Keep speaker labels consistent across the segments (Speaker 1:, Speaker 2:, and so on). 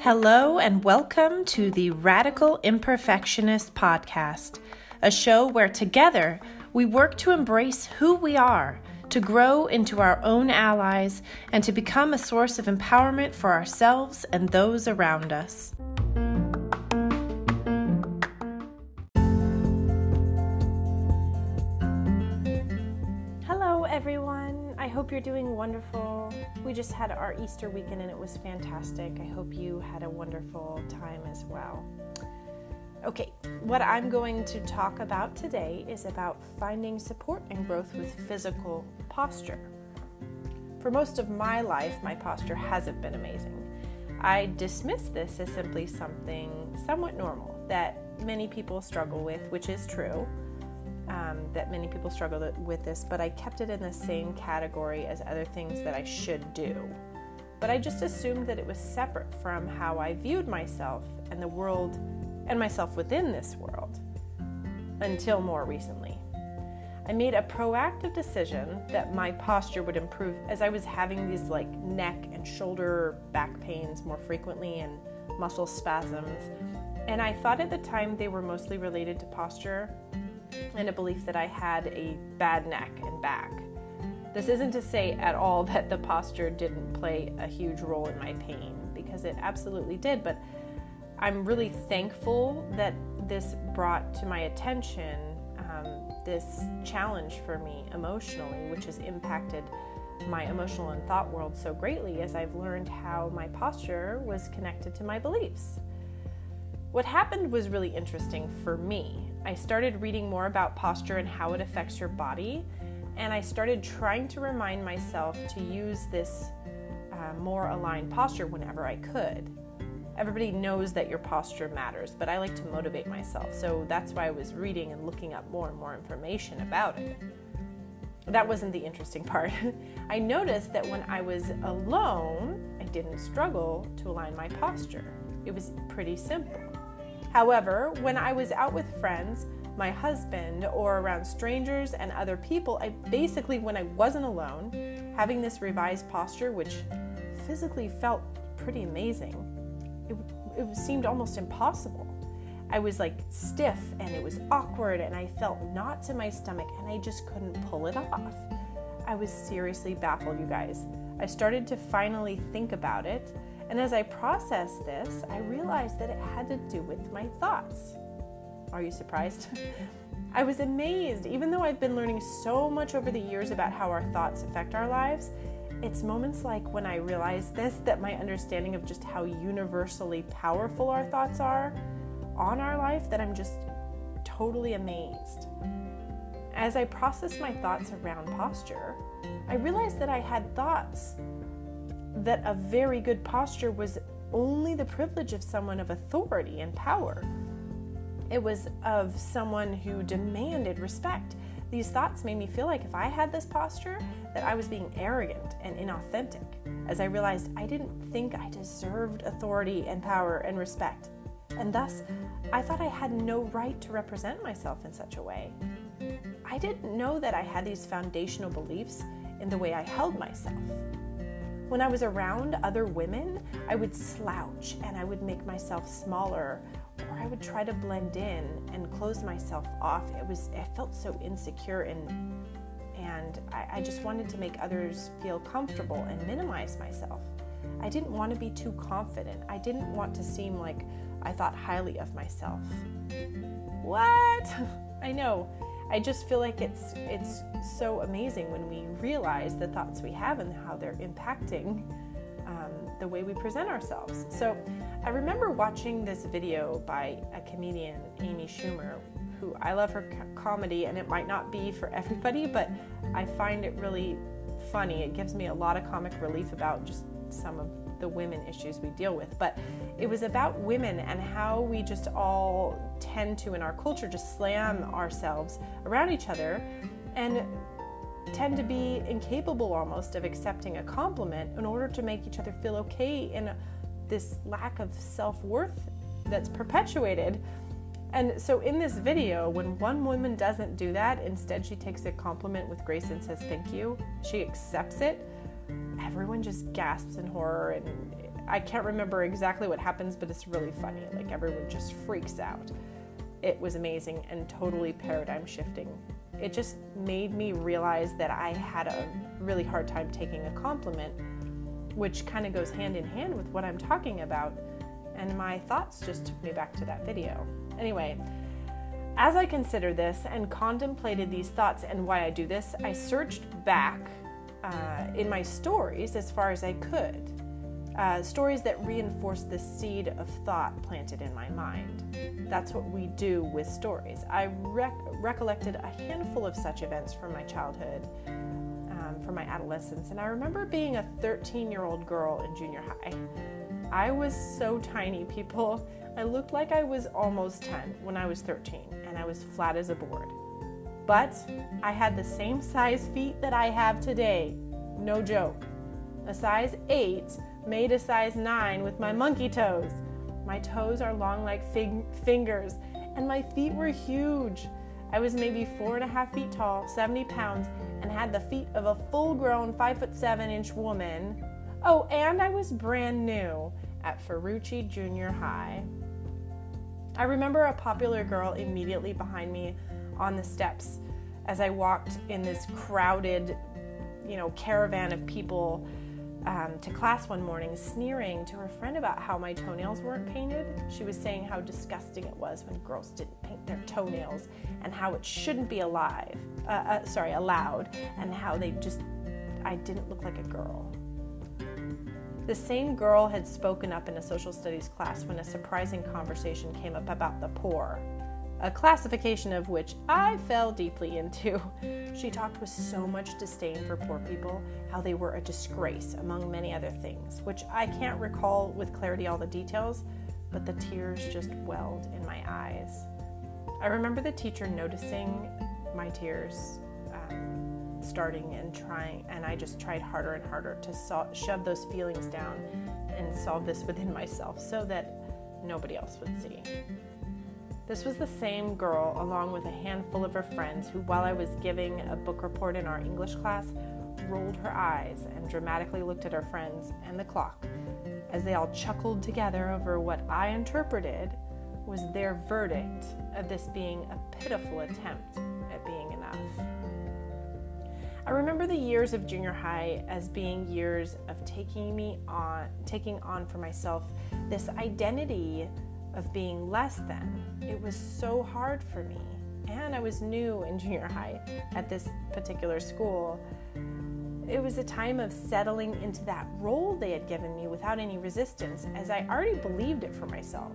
Speaker 1: Hello, and welcome to the Radical Imperfectionist Podcast, a show where together we work to embrace who we are, to grow into our own allies, and to become a source of empowerment for ourselves and those around us. Just had our Easter weekend and it was fantastic. I hope you had a wonderful time as well. Okay, what I'm going to talk about today is about finding support and growth with physical posture. For most of my life, my posture hasn't been amazing. I dismiss this as simply something somewhat normal that many people struggle with, which is true um, that many people struggle with this, but I kept it in the same category as other things that I should do. But I just assumed that it was separate from how I viewed myself and the world and myself within this world until more recently. I made a proactive decision that my posture would improve as I was having these like neck and shoulder back pains more frequently and muscle spasms. And I thought at the time they were mostly related to posture and a belief that I had a bad neck and back. This isn't to say at all that the posture didn't play a huge role in my pain, because it absolutely did, but I'm really thankful that this brought to my attention um, this challenge for me emotionally, which has impacted my emotional and thought world so greatly as I've learned how my posture was connected to my beliefs. What happened was really interesting for me. I started reading more about posture and how it affects your body, and I started trying to remind myself to use this uh, more aligned posture whenever I could. Everybody knows that your posture matters, but I like to motivate myself, so that's why I was reading and looking up more and more information about it. That wasn't the interesting part. I noticed that when I was alone, I didn't struggle to align my posture. It was pretty simple. However, when I was out with friends, my husband, or around strangers and other people, I basically, when I wasn't alone, having this revised posture, which physically felt pretty amazing, it, it seemed almost impossible. I was like stiff and it was awkward, and I felt knots in my stomach, and I just couldn't pull it off. I was seriously baffled, you guys. I started to finally think about it and as I processed this, I realized that it had to do with my thoughts. Are you surprised? I was amazed, even though I've been learning so much over the years about how our thoughts affect our lives. It's moments like when I realized this that my understanding of just how universally powerful our thoughts are on our life that I'm just totally amazed. As I processed my thoughts around posture, I realized that I had thoughts that a very good posture was only the privilege of someone of authority and power. It was of someone who demanded respect. These thoughts made me feel like if I had this posture, that I was being arrogant and inauthentic, as I realized I didn't think I deserved authority and power and respect. And thus, I thought I had no right to represent myself in such a way. I didn't know that I had these foundational beliefs in the way I held myself. When I was around other women, I would slouch and I would make myself smaller or I would try to blend in and close myself off. It was I felt so insecure and and I, I just wanted to make others feel comfortable and minimize myself. I didn't want to be too confident. I didn't want to seem like I thought highly of myself. What? I know. I just feel like it's it's so amazing when we realize the thoughts we have and how they're impacting um, the way we present ourselves. So I remember watching this video by a comedian, Amy Schumer, who I love her comedy, and it might not be for everybody, but I find it really funny. It gives me a lot of comic relief about just some of the women issues we deal with, but it was about women and how we just all tend to, in our culture, just slam ourselves around each other and tend to be incapable almost of accepting a compliment in order to make each other feel okay in this lack of self worth that's perpetuated. And so in this video, when one woman doesn't do that, instead she takes a compliment with grace and says thank you, she accepts it, everyone just gasps in horror and I can't remember exactly what happens, but it's really funny. Like everyone just freaks out. It was amazing and totally paradigm shifting. It just made me realize that I had a really hard time taking a compliment, which kind of goes hand in hand with what I'm talking about. And my thoughts just took me back to that video. Anyway, as I considered this and contemplated these thoughts and why I do this, I searched back uh, in my stories as far as I could. Uh, stories that reinforce the seed of thought planted in my mind. That's what we do with stories. I rec- recollected a handful of such events from my childhood, um, from my adolescence, and I remember being a 13 year old girl in junior high. I was so tiny, people. I looked like I was almost 10 when I was 13, and I was flat as a board. But I had the same size feet that I have today. No joke. A size 8 made a size 9 with my monkey toes. My toes are long like fig- fingers, and my feet were huge. I was maybe four and a half feet tall, 70 pounds, and had the feet of a full grown 5 foot 7 inch woman. Oh, and I was brand new at Ferrucci Junior High. I remember a popular girl immediately behind me on the steps as I walked in this crowded, you know, caravan of people um, to class one morning, sneering to her friend about how my toenails weren't painted. She was saying how disgusting it was when girls didn't paint their toenails and how it shouldn't be alive, uh, uh, sorry, allowed, and how they just, I didn't look like a girl. The same girl had spoken up in a social studies class when a surprising conversation came up about the poor, a classification of which I fell deeply into. She talked with so much disdain for poor people, how they were a disgrace, among many other things, which I can't recall with clarity all the details, but the tears just welled in my eyes. I remember the teacher noticing my tears um, starting and trying, and I just tried harder and harder to so- shove those feelings down and solve this within myself so that nobody else would see. This was the same girl, along with a handful of her friends, who, while I was giving a book report in our English class, rolled her eyes and dramatically looked at her friends and the clock as they all chuckled together over what I interpreted was their verdict of this being a pitiful attempt at being enough. I remember the years of junior high as being years of taking me on taking on for myself this identity of being less than. It was so hard for me. And I was new in junior high at this particular school. It was a time of settling into that role they had given me without any resistance, as I already believed it for myself.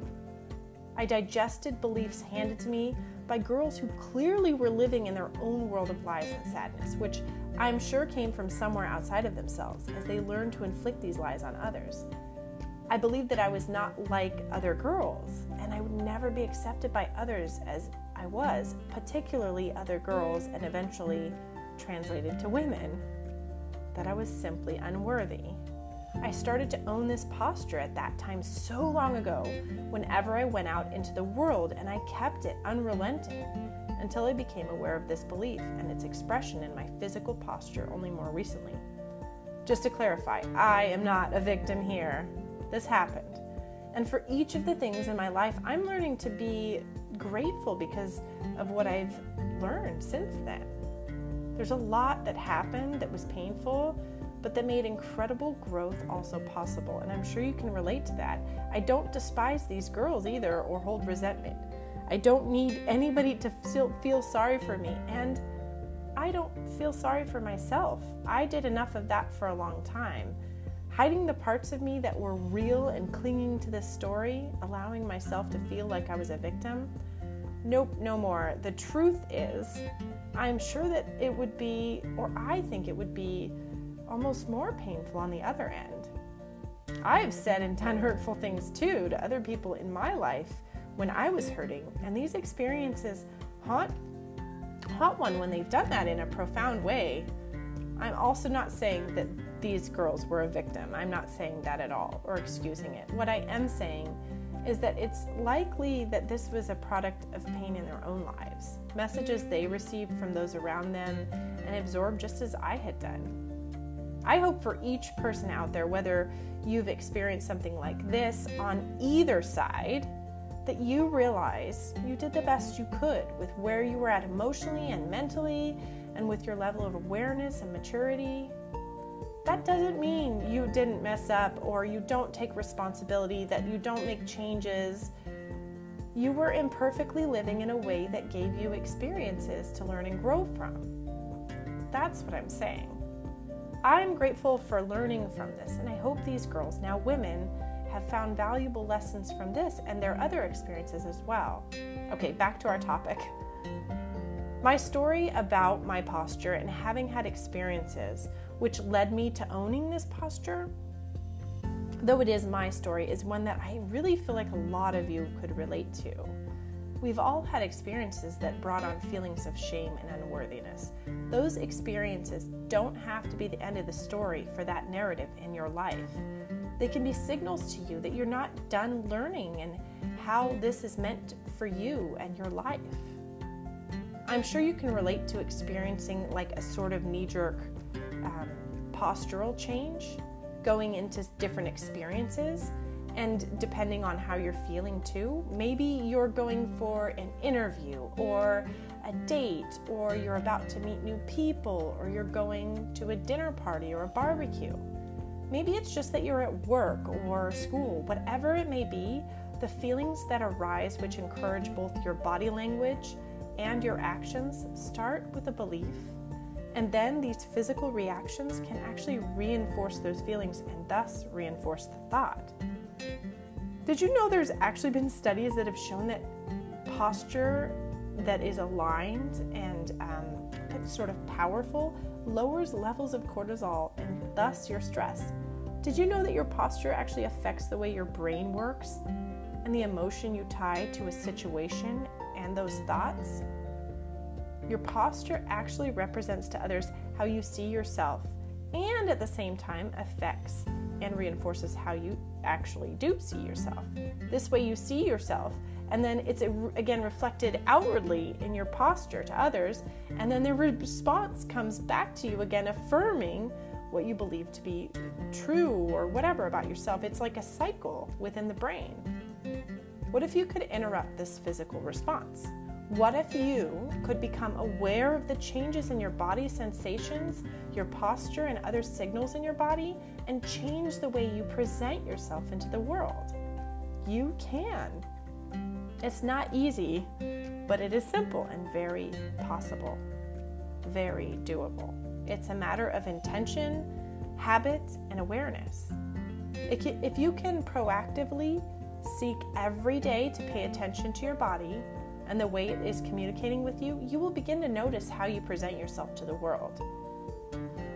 Speaker 1: I digested beliefs handed to me by girls who clearly were living in their own world of lies and sadness, which I'm sure came from somewhere outside of themselves as they learned to inflict these lies on others. I believed that I was not like other girls, and I would never be accepted by others as I was, particularly other girls, and eventually translated to women, that I was simply unworthy. I started to own this posture at that time so long ago, whenever I went out into the world, and I kept it unrelenting until I became aware of this belief and its expression in my physical posture only more recently. Just to clarify, I am not a victim here. This happened. And for each of the things in my life, I'm learning to be grateful because of what I've learned since then. There's a lot that happened that was painful, but that made incredible growth also possible. And I'm sure you can relate to that. I don't despise these girls either or hold resentment. I don't need anybody to feel, sorry for me. And I don't feel sorry for myself. I did enough of that for a long time. Hiding the parts of me that were real and clinging to this story, allowing myself to feel like I was a victim. Nope, no more. The truth is, I'm sure that it would be, or I think it would be, almost more painful on the other end. I've said and done hurtful things too to other people in my life when I was hurting, and these experiences haunt haunt one when they've done that in a profound way. I'm also not saying that these girls were a victim. I'm not saying that at all or excusing it. What I am saying is that it's likely that this was a product of pain in their own lives, messages they received from those around them and absorbed just as I had done. I hope for each person out there, whether you've experienced something like this on either side, that you realize you did the best you could with where you were at emotionally and mentally and with your level of awareness and maturity. That doesn't mean you didn't mess up or you don't take responsibility, that you don't make changes. You were imperfectly living in a way that gave you experiences to learn and grow from. That's what I'm saying. I'm grateful for learning from this, and I hope these girls, now women, have found valuable lessons from this and their other experiences as well. Okay, back to our topic. My story about my posture and having had experiences which led me to owning this posture, though it is my story, is one that I really feel like a lot of you could relate to. We've all had experiences that brought on feelings of shame and unworthiness. Those experiences don't have to be the end of the story for that narrative in your life. They can be signals to you that you're not done learning and how this is meant for you and your life. I'm sure you can relate to experiencing like a sort of knee jerk um, postural change going into different experiences and depending on how you're feeling too, maybe you're going for an interview or a date, or you're about to meet new people, or you're going to a dinner party or a barbecue. Maybe it's just that you're at work or school, whatever it may be, the feelings that arise, which encourage both your body language and your actions, start with a belief. And then these physical reactions can actually reinforce those feelings and thus reinforce the thought. Did you know there's actually been studies that have shown that posture that is aligned and um, sort of powerful lowers levels of cortisol and thus your stress? Did you know that your posture actually affects the way your brain works and the emotion you tie to a situation those thoughts? Your posture actually represents to others how you see yourself and at the same time affects and reinforces how you actually do see yourself. This way, you see yourself, and then it's again reflected outwardly in your posture to others, and then the response comes back to you again, affirming what you believe to be true or whatever about yourself. It's like a cycle within the brain. What if you could interrupt this physical response? What if you could become aware of the changes in your body sensations, your posture, and other signals in your body and change the way you present yourself into the world? You can. It's not easy, but it is simple and very possible, very doable. It's a matter of intention, habit, and awareness. If you can proactively seek every day to pay attention to your body, and the way it is communicating with you, you will begin to notice how you present yourself to the world.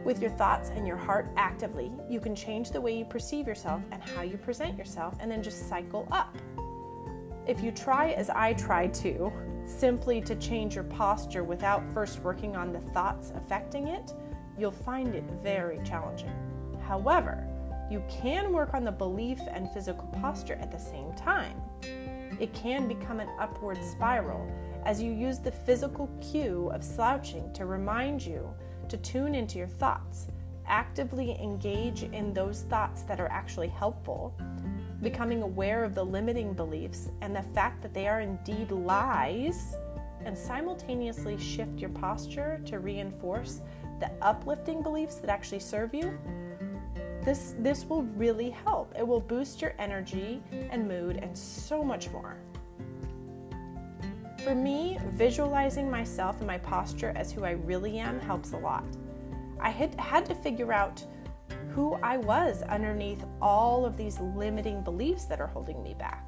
Speaker 1: With your thoughts and your heart actively, you can change the way you perceive yourself and how you present yourself, and then just cycle up. If you try, as I try to, simply to change your posture without first working on the thoughts affecting it, you'll find it very challenging. However, you can work on the belief and physical posture at the same time. It can become an upward spiral as you use the physical cue of slouching to remind you to tune into your thoughts, actively engage in those thoughts that are actually helpful, becoming aware of the limiting beliefs and the fact that they are indeed lies, and simultaneously shift your posture to reinforce the uplifting beliefs that actually serve you this, this will really help. It will boost your energy and mood and so much more. For me, visualizing myself and my posture as who I really am helps a lot. I had, had to figure out who I was underneath all of these limiting beliefs that are holding me back.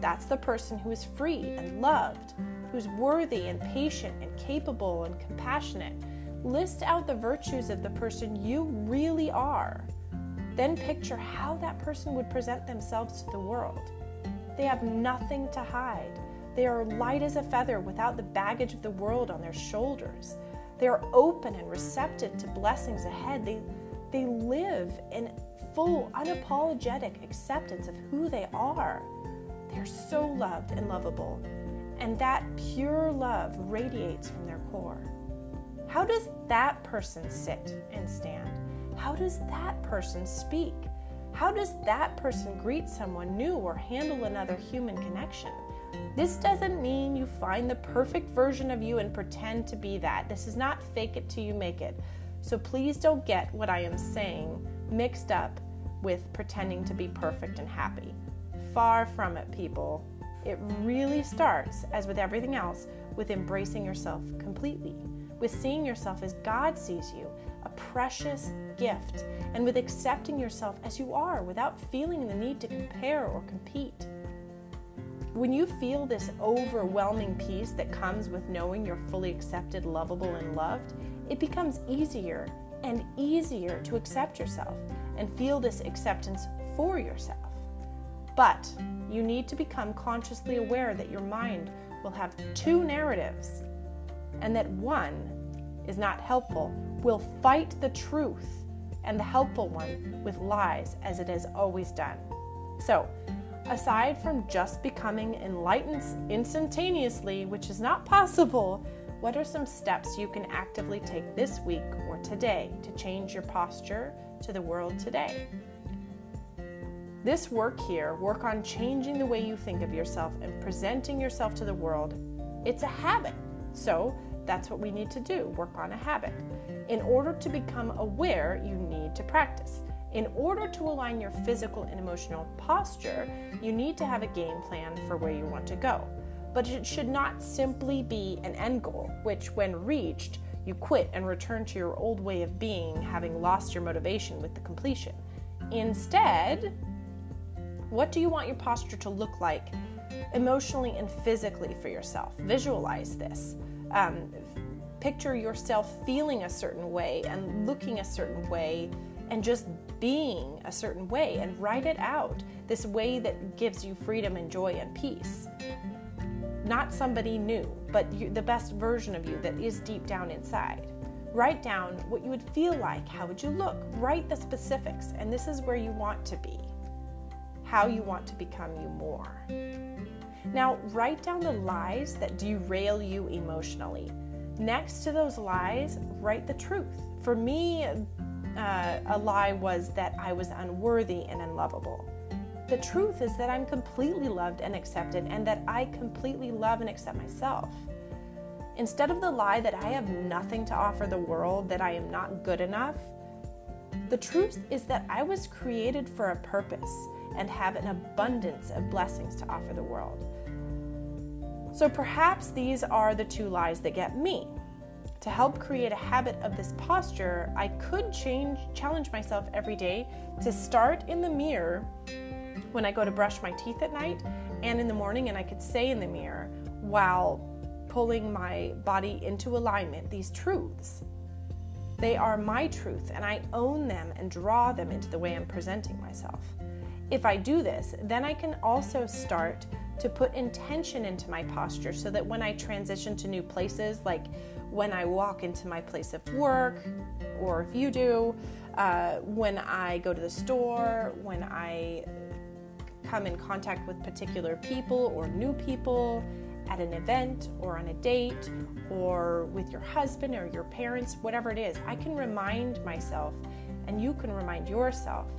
Speaker 1: That's the person who is free and loved, who's worthy and patient and capable and compassionate. List out the virtues of the person you really are. Then picture how that person would present themselves to the world. They have nothing to hide. They are light as a feather without the baggage of the world on their shoulders. They are open and receptive to blessings ahead. They, they live in full, unapologetic acceptance of who they are. They're so loved and lovable, and that pure love radiates from their core. How does that person sit and stand? How does that person speak? How does that person greet someone new or handle another human connection? This doesn't mean you find the perfect version of you and pretend to be that. This is not fake it till you make it. So please don't get what I am saying mixed up with pretending to be perfect and happy. Far from it, people. It really starts, as with everything else, with embracing yourself completely, with seeing yourself as God sees you, precious gift, and with accepting yourself as you are without feeling the need to compare or compete. When you feel this overwhelming peace that comes with knowing you're fully accepted, lovable, and loved, it becomes easier and easier to accept yourself and feel this acceptance for yourself. But you need to become consciously aware that your mind will have two narratives and that one is not helpful, will fight the truth and the helpful one with lies as it has always done. So, aside from just becoming enlightened instantaneously, which is not possible, what are some steps you can actively take this week or today to change your posture to the world today? This work here, work on changing the way you think of yourself and presenting yourself to the world, it's a habit. So that's what we need to do work on a habit. In order to become aware, you need to practice. In order to align your physical and emotional posture, you need to have a game plan for where you want to go but it should not simply be an end goal, which, when reached, you quit and return to your old way of being, having lost your motivation with the completion. Instead, what do you want your posture to look like emotionally and physically for yourself? Visualize this. Um, picture yourself feeling a certain way and looking a certain way and just being a certain way and write it out this way that gives you freedom and joy and peace not somebody new, but you, the best version of you that is deep down inside. Write down what you would feel like. How would you look? Write the specifics, and this is where you want to be, how you want to become you more. Now, write down the lies that derail you emotionally. Next to those lies, write the truth. For me, uh, a lie was that I was unworthy and unlovable. The truth is that I'm completely loved and accepted, and that I completely love and accept myself. Instead of the lie that I have nothing to offer the world, that I am not good enough, the truth is that I was created for a purpose and have an abundance of blessings to offer the world. So perhaps these are the two lies that get me. To help create a habit of this posture, I could change challenge myself every day to start in the mirror when I go to brush my teeth at night and in the morning, and I could say in the mirror while pulling my body into alignment these truths. They are my truth, and I own them and draw them into the way I'm presenting myself. If I do this, then I can also start to put intention into my posture so that when I transition to new places, like when I walk into my place of work, or if you do, uh, when I go to the store, when I come in contact with particular people or new people at an event or on a date or with your husband or your parents, whatever it is, I can remind myself and you can remind yourself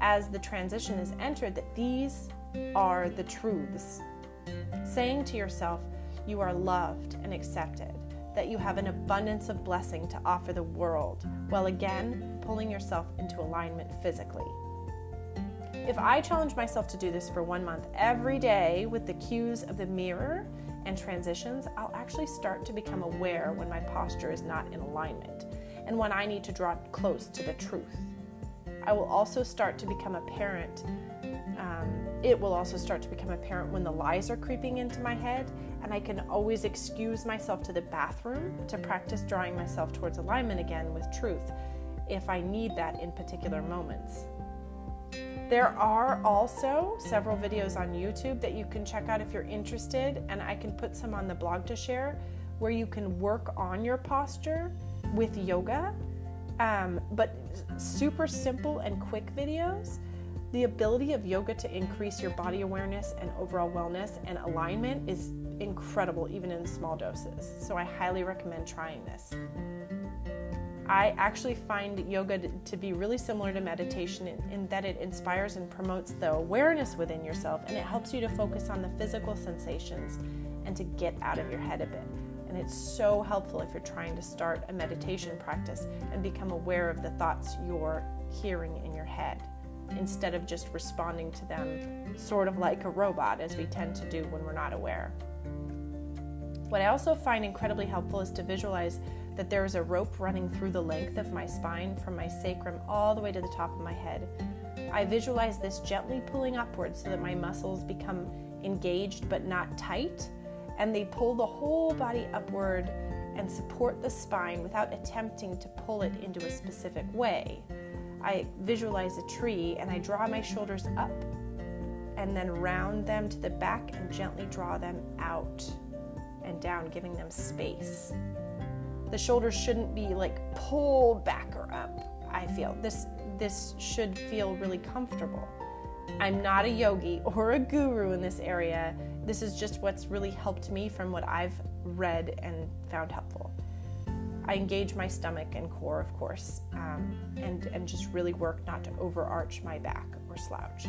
Speaker 1: as the transition is entered that these are the truths. Saying to yourself, you are loved and accepted, that you have an abundance of blessing to offer the world, while again pulling yourself into alignment physically. If I challenge myself to do this for one month every day with the cues of the mirror and transitions, I'll actually start to become aware when my posture is not in alignment and when I need to draw close to the truth. I will also start to become apparent. Um, it will also start to become apparent when the lies are creeping into my head, and I can always excuse myself to the bathroom to practice drawing myself towards alignment again with truth if I need that in particular moments. There are also several videos on YouTube that you can check out if you're interested, and I can put some on the blog to share where you can work on your posture with yoga. Um, but super simple and quick videos The ability of yoga to increase your body awareness and overall wellness and alignment is incredible, even in small doses. So I highly recommend trying this. I actually find yoga to be really similar to meditation in, in, that it inspires and promotes the awareness within yourself and it helps you to focus on the physical sensations and to get out of your head a bit. And it's so helpful if you're trying to start a meditation practice and become aware of the thoughts you're hearing in your head instead of just responding to them sort of like a robot, as we tend to do when we're not aware. What I also find incredibly helpful is to visualize that there is a rope running through the length of my spine from my sacrum all the way to the top of my head. I visualize this gently pulling upwards so that my muscles become engaged but not tight, and they pull the whole body upward and support the spine without attempting to pull it into a specific way. I visualize a tree and I draw my shoulders up and then round them to the back and gently draw them out and down, giving them space. The shoulders shouldn't be like pulled back or up. I feel this this should feel really comfortable. I'm not a yogi or a guru in this area. This is just what's really helped me from what I've read and found helpful. I engage my stomach and core, of course, um, and, and just really work not to overarch my back or slouch.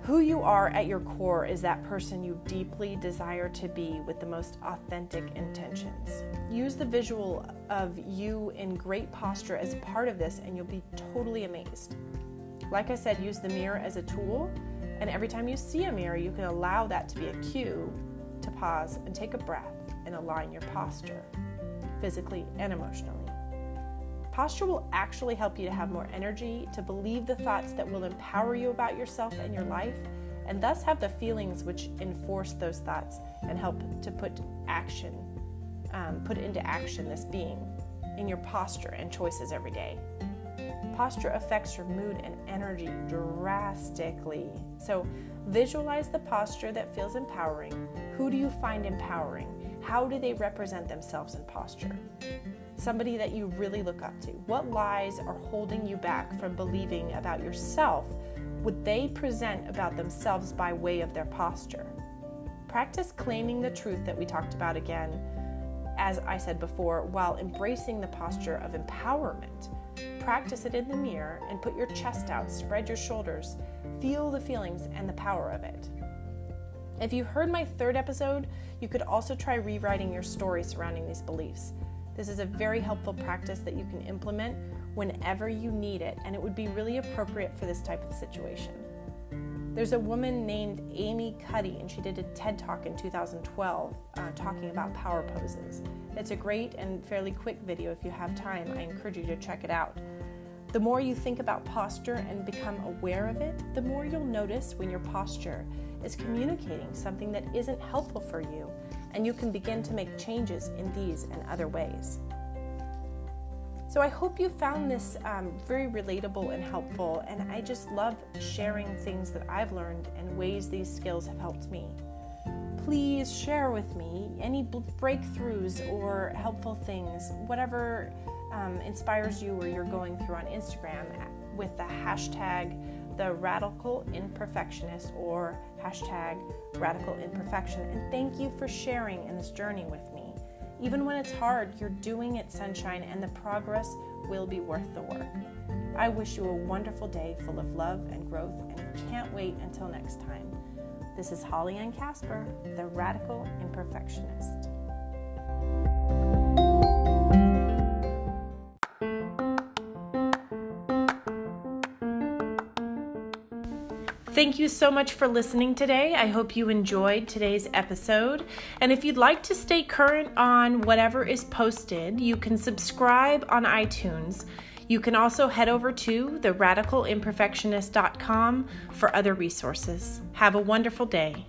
Speaker 1: Who you are at your core is that person you deeply desire to be with the most authentic intentions. Use the visual of you in great posture as part of this, and you'll be totally amazed. Like I said, use the mirror as a tool, and every time you see a mirror, you can allow that to be a cue to pause and take a breath and align your posture, physically and emotionally. Posture will actually help you to have more energy, to believe the thoughts that will empower you about yourself and your life, and thus have the feelings which enforce those thoughts and help to put action, um, put into action this being in your posture and choices every day. Posture affects your mood and energy drastically. So, visualize the posture that feels empowering. Who do you find empowering? How do they represent themselves in posture? Somebody that you really look up to. What lies are holding you back from believing about yourself would they present about themselves by way of their posture? Practice claiming the truth that we talked about again, as I said before, while embracing the posture of empowerment. Practice it in the mirror and put your chest out, spread your shoulders, feel the feelings and the power of it. If you heard my third episode, you could also try rewriting your story surrounding these beliefs. This is a very helpful practice that you can implement whenever you need it, and it would be really appropriate for this type of situation. There's a woman named Amy Cuddy, and she did a TED talk in 2012 uh, talking about power poses. It's a great and fairly quick video. If you have time, I encourage you to check it out. The more you think about posture and become aware of it, the more you'll notice when your posture is communicating something that isn't helpful for you, and you can begin to make changes in these and other ways. So, I hope you found this um, very relatable and helpful, and I just love sharing things that I've learned and ways these skills have helped me. Please share with me any breakthroughs or helpful things, whatever um, inspires you or you're going through on Instagram with the hashtag the radical imperfectionist or hashtag radical imperfection. And thank you for sharing in this journey with me. Even when it's hard, you're doing it, sunshine, and the progress will be worth the work. I wish you a wonderful day full of love and growth, and can't wait until next time. This is Holly Ann Casper, the Radical Imperfectionist. Thank you so much for listening today. I hope you enjoyed today's episode. And if you'd like to stay current on whatever is posted, you can subscribe on iTunes. You can also head over to theradicalimperfectionist.com for other resources. Have a wonderful day.